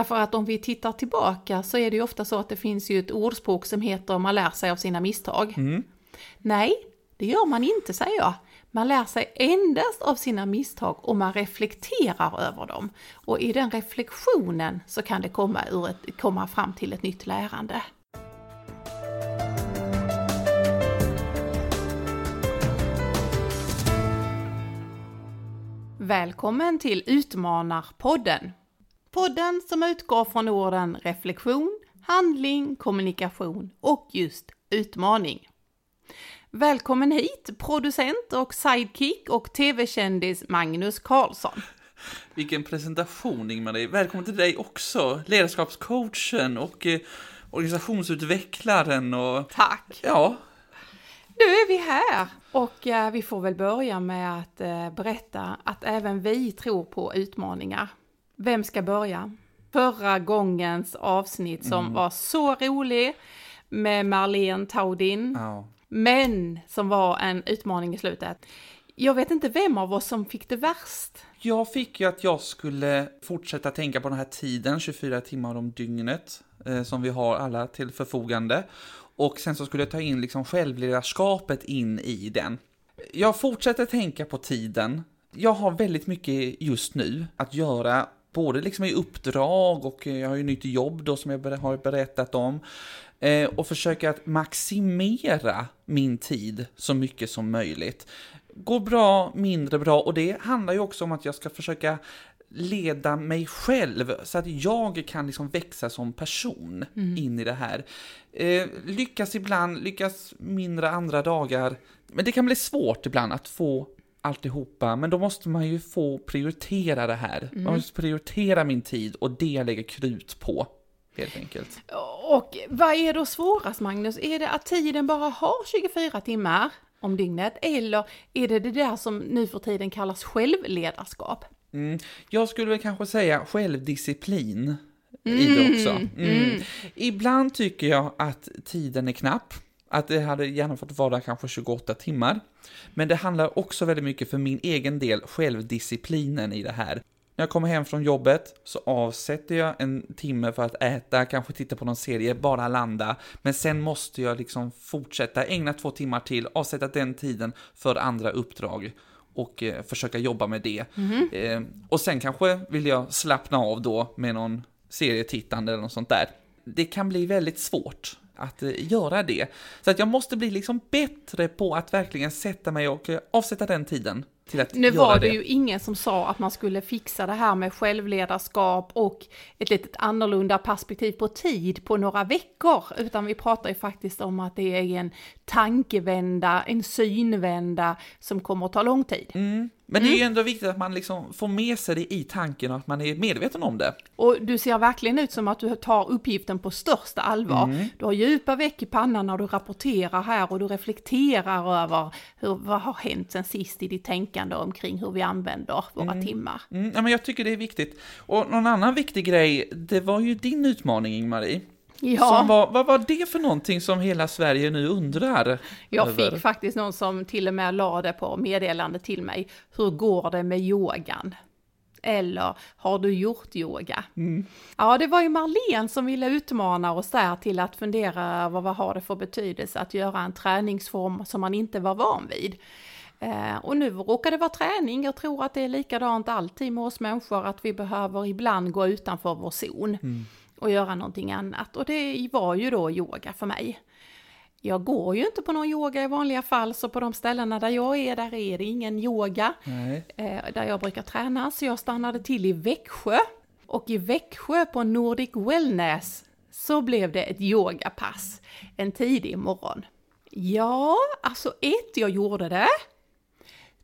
Därför att om vi tittar tillbaka så är det ju ofta så att det finns ju ett ordspråk som heter man lär sig av sina misstag. Nej, det gör man inte säger jag. Man lär sig endast av sina misstag och man reflekterar över dem. Och i den reflektionen så kan det komma, ett, komma fram till ett nytt lärande. Välkommen till Utmanarpodden! Podden som utgår från orden reflektion, handling, kommunikation och just utmaning. Välkommen hit producent och sidekick och tv-kändis Magnus Karlsson. Vilken presentation Ingmarie. Välkommen till dig också, ledarskapscoachen och eh, organisationsutvecklaren och Tack! ja, Nu är vi här och eh, vi får väl börja med att eh, berätta att även vi tror på utmaningar. Vem ska börja? Förra gångens avsnitt som var så rolig med Marlene Taudin, ja. men som var en utmaning i slutet. Jag vet inte vem av oss som fick det värst. Jag fick ju att jag skulle fortsätta tänka på den här tiden, 24 timmar om dygnet, eh, som vi har alla till förfogande. Och sen så skulle jag ta in liksom självledarskapet in i den. Jag fortsätter tänka på tiden. Jag har väldigt mycket just nu att göra, både liksom i uppdrag och eh, jag har ju nytt jobb då som jag har berättat om. Eh, och försöka att maximera min tid så mycket som möjligt. Går bra, mindre bra och det handlar ju också om att jag ska försöka leda mig själv så att jag kan liksom växa som person in i det här. Eh, lyckas ibland, lyckas mindre andra dagar. Men det kan bli svårt ibland att få alltihopa, men då måste man ju få prioritera det här. Man måste prioritera min tid och det jag lägger krut på, helt enkelt. Och vad är då svårast Magnus? Är det att tiden bara har 24 timmar om dygnet eller är det det där som nu för tiden kallas självledarskap? Mm. Jag skulle väl kanske säga självdisciplin i det också. Mm. Ibland tycker jag att tiden är knapp. Att det hade gärna fått vara kanske 28 timmar. Men det handlar också väldigt mycket för min egen del självdisciplinen i det här. När jag kommer hem från jobbet så avsätter jag en timme för att äta, kanske titta på någon serie, bara landa. Men sen måste jag liksom fortsätta, ägna två timmar till, avsätta den tiden för andra uppdrag och eh, försöka jobba med det. Eh, och sen kanske vill jag slappna av då med någon serietittande eller något sånt där. Det kan bli väldigt svårt att eh, göra det. Så att jag måste bli liksom bättre på att verkligen sätta mig och eh, avsätta den tiden till att Nu göra var det. det ju ingen som sa att man skulle fixa det här med självledarskap och ett litet annorlunda perspektiv på tid på några veckor, utan vi pratar ju faktiskt om att det är en tankevända, en synvända som kommer att ta lång tid. Men det är ju ändå viktigt att man liksom får med sig det i tanken och att man är medveten om det. Och du ser verkligen ut som att du tar uppgiften på största allvar. Du har djupa veck i pannan när du rapporterar här och du reflekterar över hur, vad har hänt sen sist i ditt tänkande omkring hur vi använder våra timmar. Mm, ja, men jag tycker det är viktigt. Och någon annan viktig grej, det var ju din utmaning Ingmarie. Ja. Som var, vad var det för någonting som hela Sverige nu undrar? Jag över? fick faktiskt någon som till och med la det på meddelande till mig. Hur går det med yogan? Eller har du gjort yoga? Ja, det var ju Marlene som ville utmana oss där till att fundera över vad har det för betydelse att göra en träningsform som man inte var van vid. Eh, och nu råkar det vara träning. Jag tror att det är likadant alltid med oss människor, att vi behöver ibland gå utanför vår zon och göra någonting annat. Och det var ju då yoga för mig. Jag går ju inte på någon yoga i vanliga fall, så på de ställena där jag är, där är det ingen yoga. Eh, där jag brukar träna, så jag stannade till i Växjö. Och i Växjö på Nordic Wellness så blev det ett yogapass en tidig morgon. Ja, alltså ett, jag gjorde det.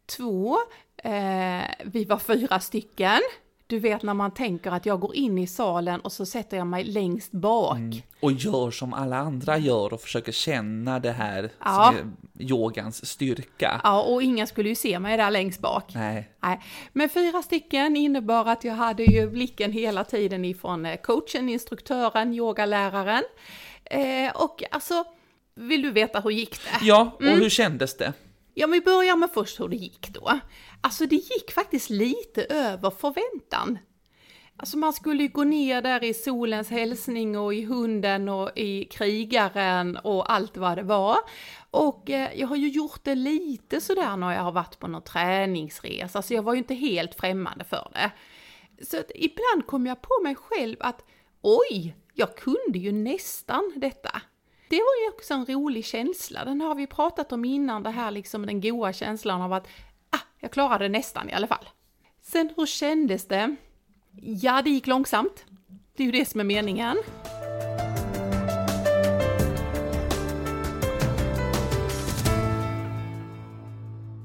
Två, eh, vi var fyra stycken. Du vet när man tänker att jag går in i salen och så sätter jag mig längst bak. Och gör som alla andra gör och försöker känna det här Ja. yogans styrka. Ja, och ingen skulle ju se mig där längst bak. Nej. Nej, men fyra stycken innebar att jag hade ju blicken hela tiden ifrån eh, coachen, instruktören, yogaläraren. Eh, och alltså, vill du veta hur gick det? Ja, och hur kändes det? Ja, men vi börjar med först hur det gick då. Alltså det gick faktiskt lite över förväntan. Alltså man skulle ju gå ner där i solens hälsning och i hunden och i krigaren och allt vad det var. Och eh, jag har ju gjort det lite sådär när jag har varit på någon träningsresa, så jag var ju inte helt främmande för det. Så att ibland kom jag på mig själv att oj, jag kunde ju nästan detta. Det var ju också en rolig känsla, den har vi pratat om innan, det här liksom den goa känslan av att jag klarade det nästan i alla fall. Sen hur kändes det? Ja, det gick långsamt. Det är ju det som är meningen.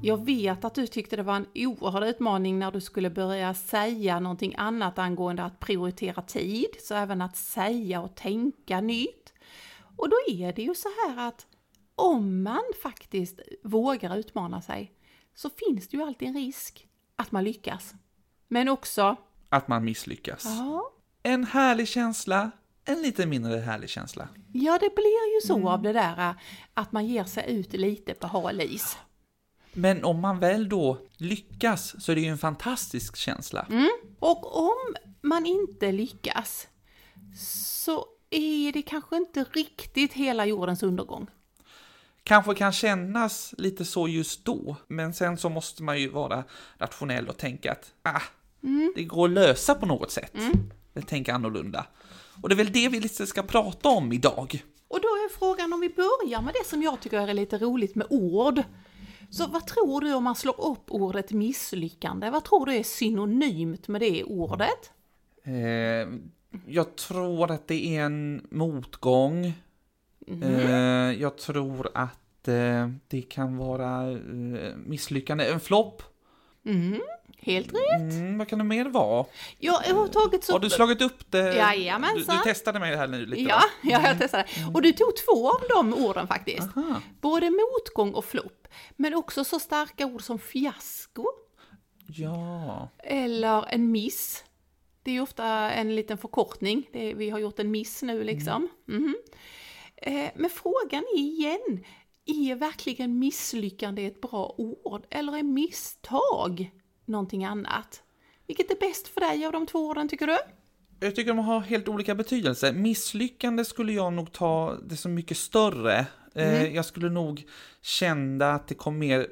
Jag vet att du tyckte det var en oerhörd utmaning när du skulle börja säga någonting annat angående att prioritera tid, så även att säga och tänka nytt. Och då är det ju så här att om man faktiskt vågar utmana sig så finns det ju alltid en risk att man lyckas. Men också Att man misslyckas. Ja, En härlig känsla, en lite mindre härlig känsla. ja det blir ju så av det där äh, att man ger sig ut lite på hal is. Men om man väl då lyckas så är det ju en fantastisk känsla. Och om man inte lyckas så är det kanske inte riktigt hela jordens undergång. Kanske kan kännas lite så just då, men sen så måste man ju vara rationell och tänka att ah, det går att lösa på något sätt. Eller tänka annorlunda. Och det är väl det vi lite ska prata om idag. Och då är frågan om vi börjar med det som jag tycker är lite roligt med ord. Så vad tror du om man slår upp ordet misslyckande? Vad tror du är synonymt med det ordet? Eh, jag tror att det är en motgång. Eh, jag tror att eh, det kan vara eh, misslyckande, en flopp. Mm, helt rätt. Mm, vad kan det mer vara? Ja, överhuvudtaget så... Har du slagit upp det? Du, Jajamensan. du testade mig här nu lite Ja, va? ja, jag testade. Och du tog två av de orden faktiskt. Aha. Både motgång och flopp. Men också så starka ord som fiasko Ja. eller en miss. Det är ju ofta en liten förkortning. Är, vi har gjort en miss nu liksom. Mhm. Eh, men frågan är igen, är verkligen misslyckande ett bra ord? Eller är misstag någonting annat? Vilket är bäst för dig av de två orden tycker du? Jag tycker de har helt olika betydelse. Misslyckande skulle jag nog ta det som mycket större. Eh, jag skulle nog känna att det kom mer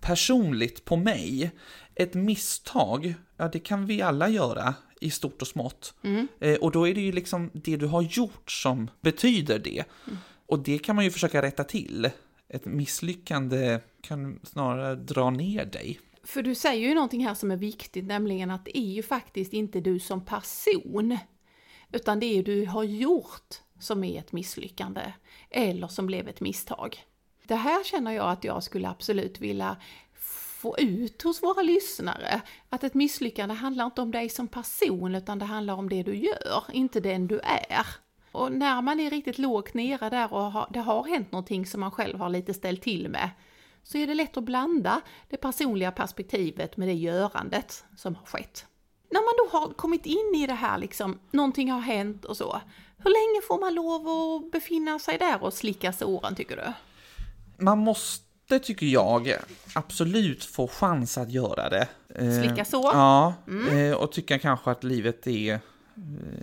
personligt på mig. Ett misstag, ja det kan vi alla göra i stort och smått. Eh, och då är det ju liksom det du har gjort som betyder det. Och det kan man ju försöka rätta till. Ett misslyckande kan snarare dra ner dig. För du säger ju någonting här som är viktigt, nämligen att det är ju faktiskt inte du som person, utan det är du har gjort som är ett misslyckande, eller som blev ett misstag. Det här känner jag att jag skulle absolut vilja få ut hos våra lyssnare, att ett misslyckande handlar inte om dig som person, utan det handlar om det du gör, inte den du är. Och när man är riktigt lågt nere där och har, det har hänt någonting som man själv har lite ställt till med, så är det lätt att blanda det personliga perspektivet med det görandet som har skett. När man då har kommit in i det här liksom, någonting har hänt och så, hur länge får man lov att befinna sig där och slicka såren tycker du? man måste, tycker jag, absolut få chans att göra det. Eh, Slicka sår? Ja, eh, och tycka kanske att livet är eh,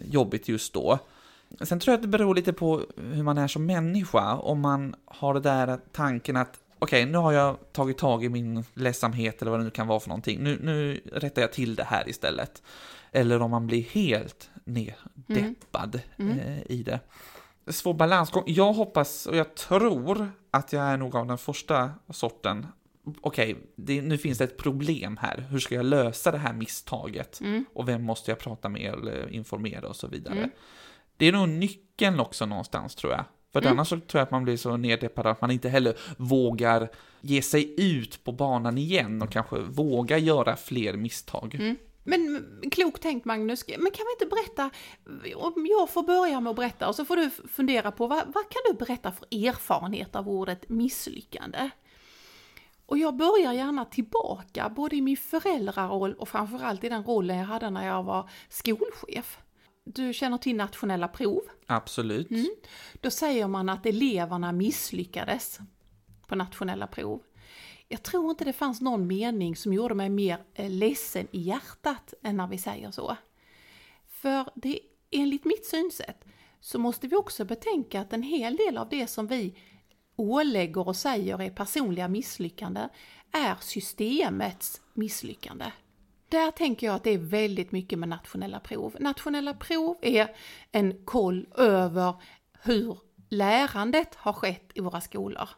jobbigt just då. Sen tror jag att det beror lite på hur man är som människa. Om man har det där tanken att okej, nu har jag tagit tag i min ledsamhet eller vad det nu kan vara för någonting. Nu, nu rättar jag till det här istället. Eller om man blir helt neddeppad eh, i det. Svår balansgång. Jag hoppas och jag tror att jag är nog av den första sorten. Okej, det, nu finns det ett problem här. Hur ska jag lösa det här misstaget? Och vem måste jag prata med eller informera och så vidare. Det är nog nyckeln också någonstans tror jag. För annars så tror jag att man blir så neddeppad att man inte heller vågar ge sig ut på banan igen och kanske våga göra fler misstag. Men mm, klokt tänkt Magnus, men kan vi inte berätta, om jag får börja med att berätta och så får du fundera på vad, vad kan du berätta för erfarenhet av ordet misslyckande? Och jag börjar gärna tillbaka, både i min föräldraroll och framförallt i den rollen jag hade när jag var skolchef. Du känner till nationella prov? Absolut. Då säger man att eleverna misslyckades på nationella prov. Jag tror inte det fanns någon mening som gjorde mig mer eh, ledsen i hjärtat än när vi säger så. För det, enligt mitt synsätt så måste vi också betänka att en hel del av det som vi ålägger och säger är personliga misslyckanden är systemets misslyckande. Där tänker jag att det är väldigt mycket med nationella prov. Nationella prov är en koll över hur lärandet har skett i våra skolor.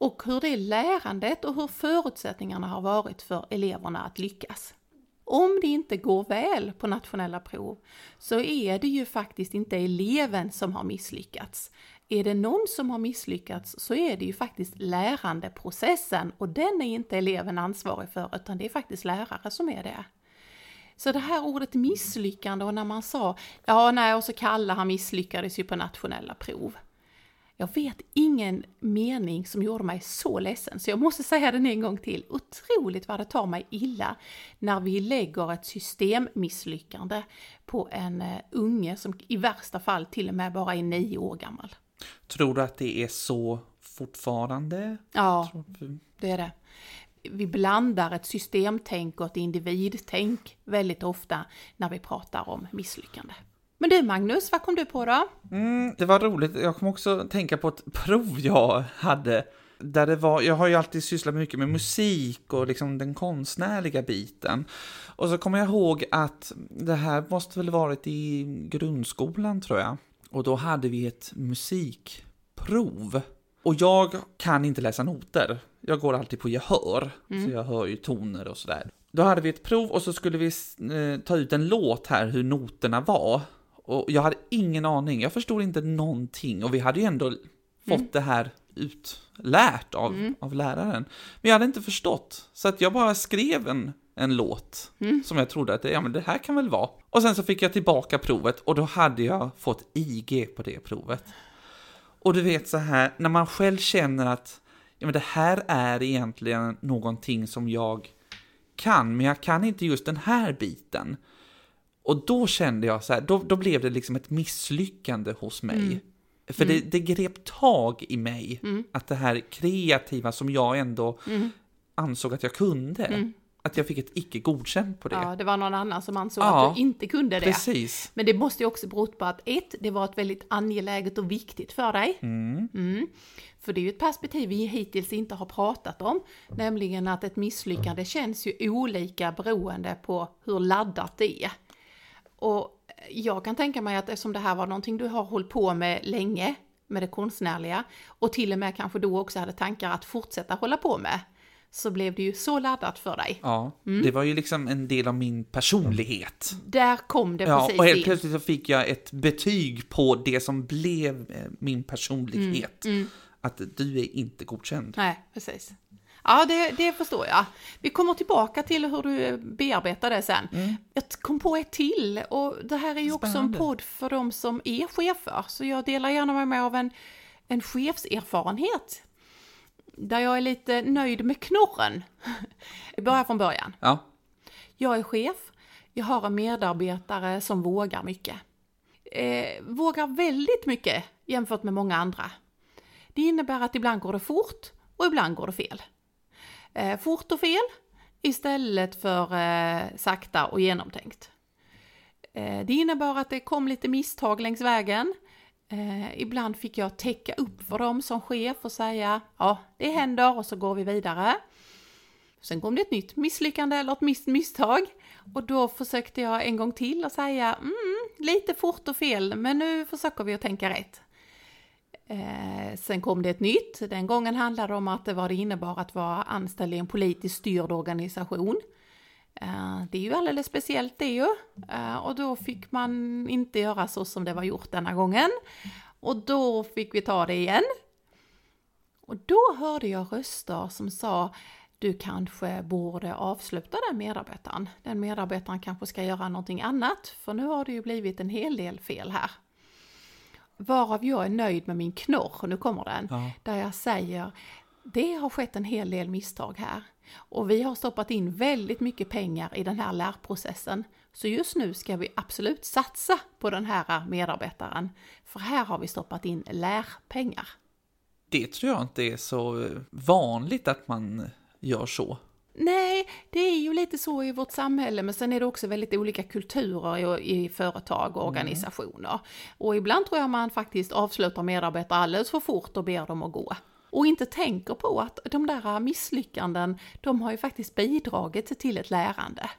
Och hur det lärandet och hur förutsättningarna har varit för eleverna att lyckas. Om det inte går väl på nationella prov så är det ju faktiskt inte eleven som har misslyckats. Är det någon som har misslyckats så är det ju faktiskt lärandeprocessen och den är inte eleven ansvarig för utan det är faktiskt lärare som är det. Så det här ordet misslyckande och när man sa ja nej och så Kalle han misslyckades ju på nationella prov. Jag vet ingen mening som gjorde mig så ledsen, så jag måste säga den en gång till. Otroligt vad det tar mig illa när vi lägger ett systemmisslyckande på en uh, unge som i värsta fall till och med bara är nio år gammal. Tror du att det är så fortfarande? Ja, det är det. Vi blandar ett systemtänk och ett individtänk väldigt ofta när vi pratar om misslyckande. Men du Magnus, vad kom du på då? Mm, det var roligt, jag kom också tänka på ett prov jag hade. Där det var, jag har ju alltid sysslat mycket med musik och liksom den konstnärliga biten. Och så kommer jag ihåg att det här måste väl varit i grundskolan tror jag. Och då hade vi ett musikprov. Och jag kan inte läsa noter. Jag går alltid på gehör, mm. så jag hör ju toner och sådär. Då hade vi ett prov och så skulle vi eh, ta ut en låt här, hur noterna var. Och jag hade ingen aning, jag förstod inte någonting och vi hade ju ändå mm. fått det här utlärt av, mm. av läraren. Men jag hade inte förstått, så att jag bara skrev en, en låt mm. som jag trodde att ja, men det här kan väl vara. Och sen så fick jag tillbaka provet och då hade jag fått IG på det provet. Och du vet så här, när man själv känner att ja, men det här är egentligen någonting som jag kan, men jag kan inte just den här biten. Och då kände jag så här, då, då blev det liksom ett misslyckande hos mig. Mm. För mm. Det, det grep tag i mig, mm. att det här kreativa som jag ändå mm. ansåg att jag kunde, mm. att jag fick ett icke godkänt på det. Ja, det var någon annan som ansåg ja, att du inte kunde det. Precis. Men det måste ju också berott på att ett, det var ett väldigt angeläget och viktigt för dig. Mm. För det är ju ett perspektiv vi hittills inte har pratat om, nämligen att ett misslyckande känns ju olika beroende på hur laddat det är. Och jag kan tänka mig att eftersom det här var någonting du har hållit på med länge, med det konstnärliga, och till och med kanske då också hade tankar att fortsätta hålla på med, så blev det ju så laddat för dig. Ja, mm. det var ju liksom en del av min personlighet. Där kom det ja, precis och helt plötsligt så fick jag ett betyg på det som blev eh, min personlighet. Mm, mm. Att du är inte godkänd. Nej, precis. Ja, det, det förstår jag. Vi kommer tillbaka till hur du bearbetar det sen. Mm. Jag kom på ett till och det här är ju Spännande. också en podd för de som är chefer, så jag delar gärna med mig av en, en chefserfarenhet. Där jag är lite nöjd med knorren. Vi börjar från början. Ja. Jag är chef, jag har en medarbetare som vågar mycket. Eh, vågar väldigt mycket jämfört med många andra. Det innebär att ibland går det fort och ibland går det fel eh, fort och fel istället för eh, sakta och genomtänkt. Eh, det innebar att det kom lite misstag längs vägen. Eh, ibland fick jag täcka upp för dem som chef och säga ja, det händer och så går vi vidare. Sen kom det ett nytt misslyckande eller ett miss misstag och då försökte jag en gång till och säga mm, lite fort och fel, men nu försöker vi att tänka rätt. Eh, sen kom det ett nytt. Den gången handlade det om att det var det innebar att vara anställd i en politiskt styrd organisation. Eh, det är ju alldeles speciellt det ju. Eh, och då fick man inte göra så som det var gjort denna gången. Och då fick vi ta det igen. Och då hörde jag röster som sa du kanske borde avsluta den medarbetaren. Den medarbetaren kanske ska göra någonting annat, för nu har det ju blivit en hel del fel här varav jag är nöjd med min knorr, och nu kommer den, ja. där jag säger det har skett en hel del misstag här och vi har stoppat in väldigt mycket pengar i den här lärprocessen. Så just nu ska vi absolut satsa på den här medarbetaren, för här har vi stoppat in lärpengar. Det tror jag inte är så vanligt att man gör så. Nej, det är ju lite så i vårt samhälle, men sen är det också väldigt olika kulturer i, i företag och organisationer. Och ibland tror jag man faktiskt avslutar medarbetare alldeles för fort och ber dem att gå. Och inte tänker på att de där misslyckanden, de har ju faktiskt bidragit till ett lärande.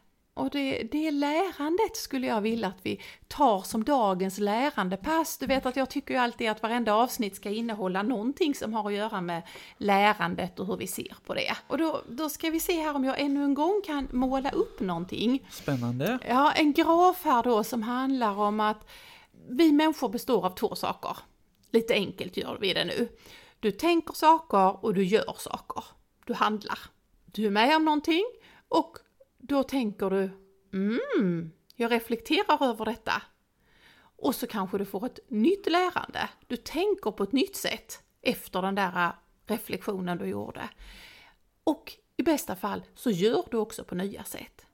Och det, det lärandet skulle jag vilja att vi tar som dagens lärandepass. Du vet att jag tycker ju alltid att varenda avsnitt ska innehålla någonting som har att göra med lärandet och hur vi ser på det. Och då, då ska vi se här om jag ännu en gång kan måla upp någonting. Spännande. Ja, en graf här då som handlar om att vi människor består av två saker. Lite enkelt gör vi det nu. Du tänker saker och du gör saker. Du handlar. Du är med om någonting och då tänker du, mm, jag reflekterar över detta. Och så kanske du får ett nytt lärande. Du tänker på ett nytt sätt efter den där reflektionen du gjorde. Och i bästa fall så gör du också på nya sätt.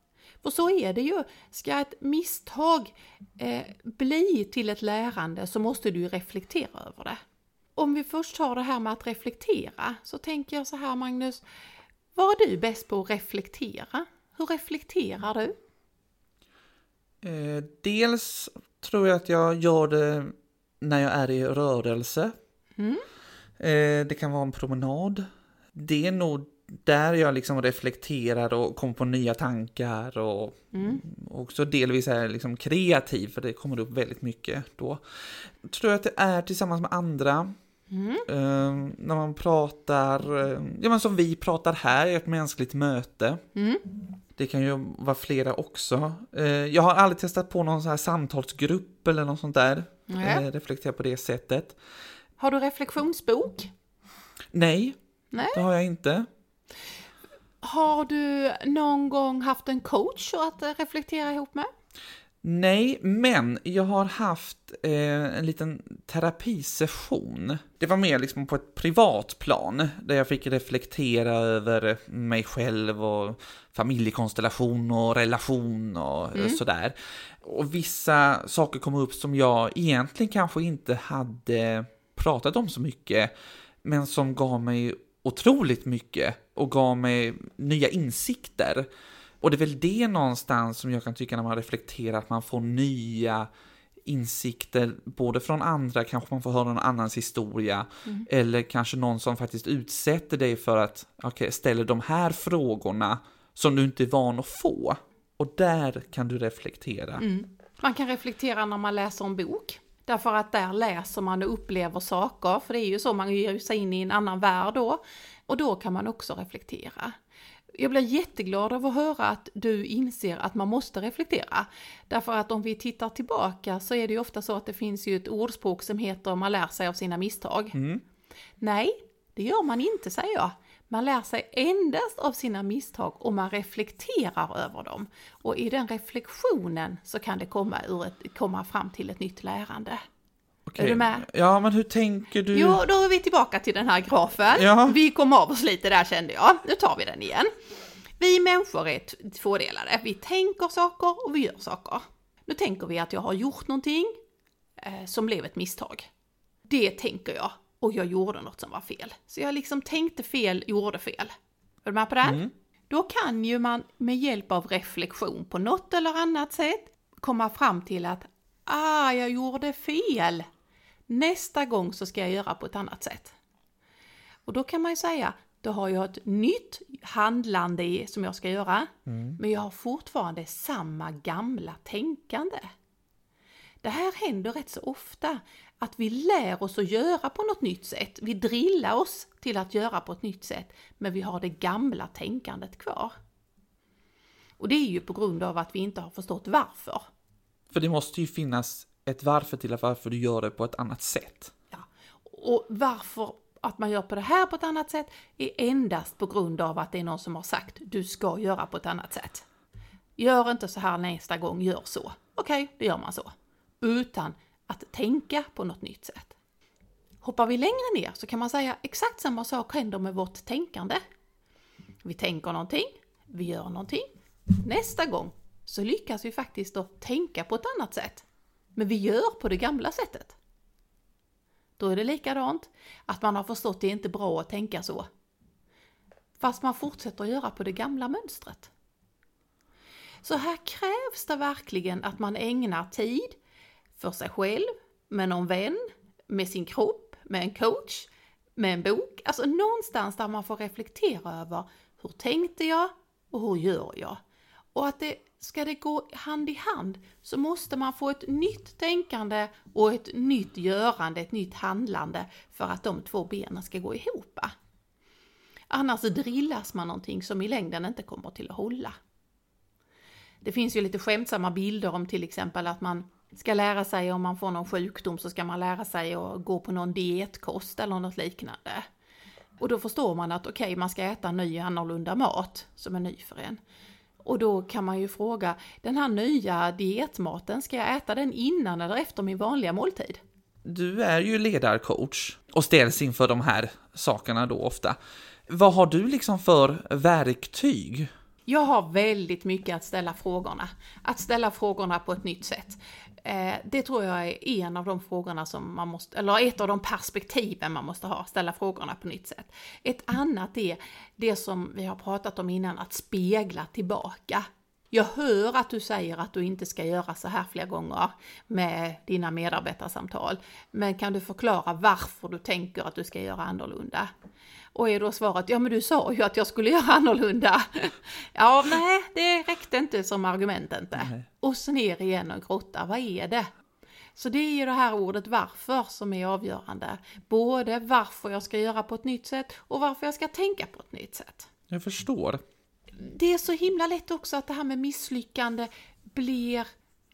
För så är det ju. Ska ett misstag eh, bli till ett lärande så måste du ju reflektera över det. Om vi först tar det här med att reflektera så tänker jag så här Magnus, vad är du bäst på att reflektera? Hur reflekterar du? Eh, dels tror jag att jag gör det när jag är i rörelse. Mm. Eh, det kan vara en promenad. Det är nog där jag liksom reflekterar och kommer på nya tankar och Mm. också delvis är liksom kreativ för det kommer upp väldigt mycket då. Tror jag att det är tillsammans med andra. Mm. Eh, när man pratar, eh, ja men som vi pratar här i ett mänskligt möte. Mm. Det kan ju vara flera också. Eh, jag har aldrig testat på någon sån här samtalsgrupp eller något sånt där. Nej. Eh, reflektera på det sättet. Har du reflektionsbok? Nej, Nej. det har jag inte. Har du någon gång haft en coach att reflektera ihop med? Nej, men jag har haft eh, en liten terapisession. Det var mer liksom på ett privat plan, där jag fick reflektera över mig själv och familjekonstellation och relation och Mm. sådär. Och vissa saker kom upp som jag egentligen kanske inte hade pratat om så mycket, men som gav mig otroligt mycket och gav mig nya insikter. Och det är väl det någonstans som jag kan tycka när man reflekterar, att man får nya insikter, både från andra, kanske man får höra någon annans historia, eller kanske någon som faktiskt utsätter dig för att, okej, ställer de här frågorna som du inte är van att få. Och där kan du reflektera. Mm. Man kan reflektera när man läser en bok. Därför att där läser man och upplever saker, för det är ju så, man ger sig in i en annan värld då. Och då kan man också reflektera. Jag blir jätteglad av att höra att du inser att man måste reflektera. Därför att om vi tittar tillbaka så är det ju ofta så att det finns ju ett ordspråk som heter man lär sig av sina misstag. Mm. Nej, det gör man inte säger jag. Man lär sig endast av sina misstag och man reflekterar över dem. Och i den reflektionen så kan det komma, ur ett, komma fram till ett nytt lärande. Okej. Är du med? Ja, men hur tänker du? Jo, då är vi tillbaka till den här grafen. Ja. Vi kom av oss lite där kände jag. Nu tar vi den igen. Vi människor är tvådelade. Vi tänker saker och vi gör saker. Nu tänker vi att jag har gjort någonting eh, som blev ett misstag. Det tänker jag och jag gjorde något som var fel. Så jag liksom tänkte fel, gjorde fel. Är du med på det? Mm. Då kan ju man med hjälp av reflektion på något eller annat sätt komma fram till att ah, jag gjorde fel. Nästa gång så ska jag göra på ett annat sätt. Och då kan man ju säga, då har jag ett nytt handlande i- som jag ska göra, men jag har fortfarande samma gamla tänkande. Det här händer rätt så ofta, att vi lär oss att göra på något nytt sätt. Vi drillar oss till att göra på ett nytt sätt, men vi har det gamla tänkandet kvar. Och det är ju på grund av att vi inte har förstått varför. För det måste ju finnas ett varför till att varför du gör det på ett annat sätt. Ja. Och varför att man gör på det här på ett annat sätt är endast på grund av att det är någon som har sagt du ska göra på ett annat sätt. Gör inte så här nästa gång, gör så. Okej, då gör man så. Utan att tänka på något nytt sätt. Hoppar vi längre ner så kan man säga exakt samma sak händer med vårt tänkande. Vi tänker någonting, vi gör någonting. Nästa gång så lyckas vi faktiskt att tänka på ett annat sätt. Men vi gör på det gamla sättet. Då är det likadant, att man har förstått att det är inte bra att tänka så. fast man fortsätter att göra på det gamla mönstret. Så här krävs det verkligen att man ägnar tid för sig själv, med någon vän, med sin kropp, med en coach, med en bok. Alltså någonstans där man får reflektera över hur tänkte jag och hur gör jag? Och att det ska det gå hand i hand så måste man få ett nytt tänkande och ett nytt görande, ett nytt handlande för att de två benen ska gå ihop. Annars drillas man någonting som i längden inte kommer till att hålla. Det finns ju lite skämtsamma bilder om till exempel att man ska lära sig om man får någon sjukdom så ska man lära sig att gå på någon dietkost eller något liknande. Och då förstår man att okej, okay, man ska äta ny annorlunda mat som är ny för en. Och då kan man ju fråga, den här nya dietmaten, ska jag äta den innan eller efter min vanliga måltid? Du är ju ledarcoach och ställs inför de här sakerna då ofta. Vad har du liksom för verktyg? Jag har väldigt mycket att ställa frågorna. Att ställa frågorna på ett nytt sätt. Eh, det tror jag är en av de frågorna som man måste, eller ett av de perspektiven man måste ha, ställa frågorna på nytt sätt. Ett annat är det som vi har pratat om innan, att spegla tillbaka. Jag hör att du säger att du inte ska göra så här fler gånger med dina medarbetarsamtal. Men kan du förklara varför du tänker att du ska göra annorlunda? Och är då svaret, ja men du sa ju att jag skulle göra annorlunda. ja, nej, det räckte inte som argument inte. Nej. Och så ner igen och grotta, vad är det? Så det är ju det här ordet varför som är avgörande. Både varför jag ska göra på ett nytt sätt och varför jag ska tänka på ett nytt sätt. Jag förstår. Det är så himla lätt också att det här med misslyckande blir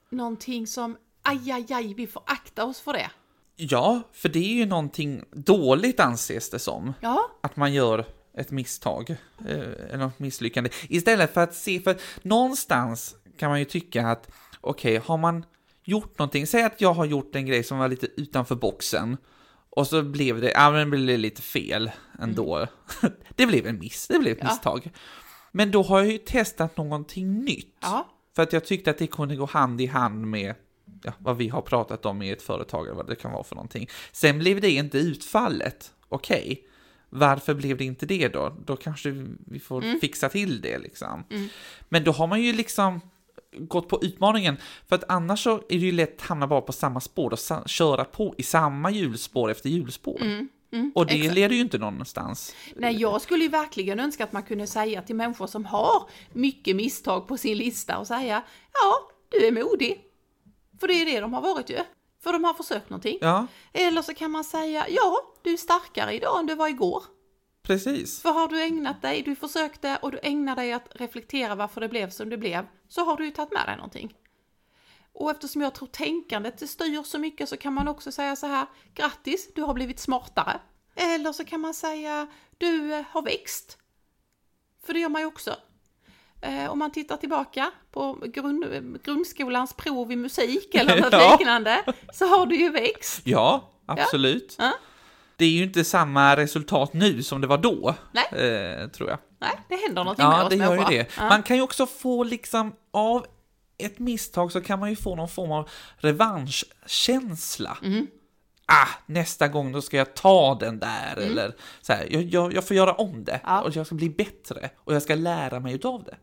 någonting som, aj, aj, aj, vi får akta oss för det. Ja, för det är ju någonting dåligt anses det som. Ja. Att man gör ett misstag, eh, eller något misslyckande. Istället för att se, för någonstans kan man ju tycka att, okej, okay, har man gjort någonting, säg att jag har gjort en grej som var lite utanför boxen, och så blev det, ja men det blev lite fel ändå. Mm. det blev en miss, det blev ett ja. misstag. Men då har jag ju testat någonting nytt. Ja. För att jag tyckte att det kunde gå hand i hand med ja, vad vi har pratat om i ett företag eller vad det kan vara för någonting. Sen blev det inte utfallet. Okej, okay. varför blev det inte det då? Då kanske vi får mm. fixa till det liksom. Mm. Men då har man ju liksom gått på utmaningen, för att annars så är det ju lätt att hamna bara på samma spår och köra på i samma hjulspår efter hjulspår. Mm. Mm, och det exakt. leder ju inte någonstans. Nej, jag skulle ju verkligen önska att man kunde säga till människor som har mycket misstag på sin lista och säga ja, du är modig. För det är det de har varit ju. För de har försökt någonting. Ja. Eller så kan man säga, ja, du är starkare idag än du var igår. Precis. För har du ägnat dig, du försökte och du ägnade dig att reflektera varför det blev som det blev, så har du ju tagit med dig någonting. Och eftersom jag tror tänkandet styr så mycket så kan man också säga så här, grattis, du har blivit smartare. Eller så kan man säga, du har växt. För det gör man ju också. Eh, om man tittar tillbaka på grund, grundskolans prov i musik eller något ja. liknande, så har du ju växt. Ja, absolut. Ja. Det är ju inte samma resultat nu som det var då, eh, tror jag. Nej, det händer någonting ja, med oss det gör ju det. Ja. Man kan ju också få liksom, av ett misstag så kan man ju få någon form av revanschkänsla. Mm. Ah, nästa gång då ska jag ta den där, mm. eller så här, jag, jag, jag, får göra om det, ja. och jag ska bli bättre, och jag ska lära mig utav det.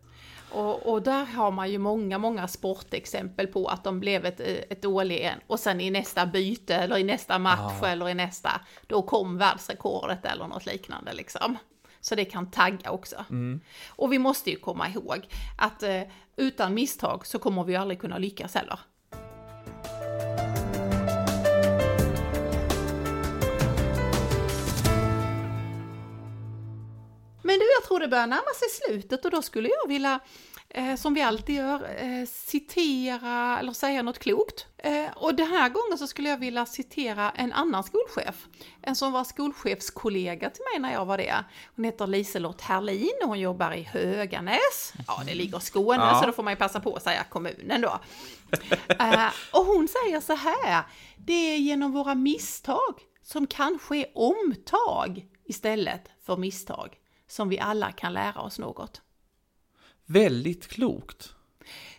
Och, och, där har man ju många, många sportexempel på att de blev ett, ett dåligt igen. Och sen i nästa byte eller i nästa match ja. eller i nästa, då kom världsrekordet eller något liknande liksom. Så det kan tagga också. Mm. Och vi måste ju komma ihåg att eh, utan misstag så kommer vi aldrig kunna lyckas heller. Men du, jag tror det börjar närma sig slutet och då skulle jag vilja, eh, som vi alltid gör, eh, citera eller säga något klokt. Eh, och den här gången så skulle jag vilja citera en annan skolchef. En som var skolchefskollega till mig när jag var det. Hon heter Liselott Herlin och hon jobbar i Höganäs. Ja, det ligger i Skåne ja. så då får man ju passa på att säga kommunen då. Eh, och hon säger så här, det är genom våra misstag som kanske är omtag istället för misstag som vi alla kan lära oss något. Väldigt klokt.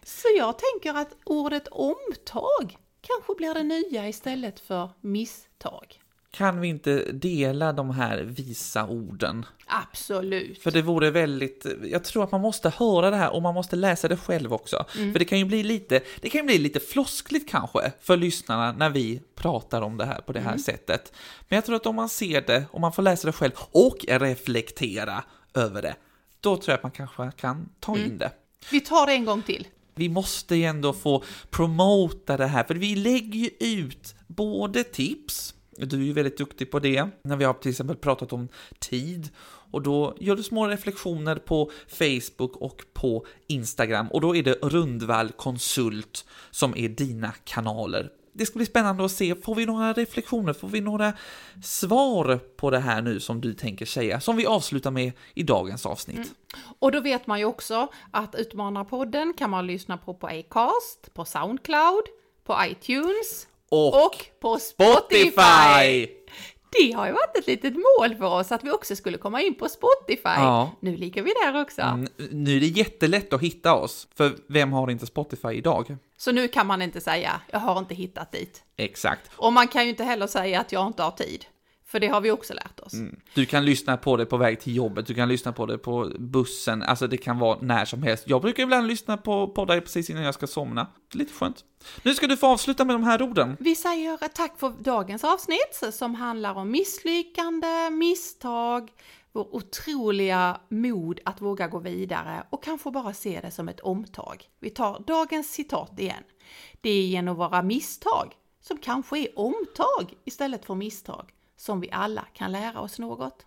Så jag tänker att ordet omtag kanske blir det nya istället för misstag. kan vi inte dela de här visa orden? Absolut. För det vore väldigt, jag tror att man måste höra det här och man måste läsa det själv också. För det kan ju bli lite, det kan ju bli lite floskligt kanske för lyssnarna när vi pratar om det här på det här sättet. Men jag tror att om man ser det, och man får läsa det själv och reflektera över det, då tror jag att man kanske kan ta in det. Vi tar det en gång till. Vi måste ju ändå få promota det här, för vi lägger ju ut både tips, du är ju väldigt duktig på det, när vi har till exempel pratat om tid, och då gör du små reflektioner på Facebook och på Instagram, och då är det Rundvall Konsult som är dina kanaler. Det ska bli spännande att se, får vi några reflektioner, får vi några svar på det här nu som du tänker säga, som vi avslutar med i dagens avsnitt? Och då vet man ju också att Utmanarpodden kan man lyssna på på Acast, på Soundcloud, på iTunes Och, och på Spotify. Spotify! Det har ju varit ett litet mål för oss att vi också skulle komma in på Spotify. Ja. Nu ligger vi där också. Mm, Nu är det jättelätt att hitta oss, för vem har inte Spotify idag? Så nu kan man inte säga, jag har inte hittat dit. Exakt. Och man kan ju inte heller säga att jag inte har tid. För det har vi också lärt oss. Du kan lyssna på det på väg till jobbet, du kan lyssna på det på bussen, alltså det kan vara när som helst. Jag brukar ibland lyssna på poddar precis innan jag ska somna. Lite skönt. Nu ska du få avsluta med de här orden. Vi säger tack för dagens avsnitt som handlar om misslyckande, misstag, vår otroliga mod att våga gå vidare och kanske bara se det som ett omtag. Vi tar dagens citat igen. Det är genom våra misstag, som kanske är omtag istället för misstag, som vi alla kan lära oss något.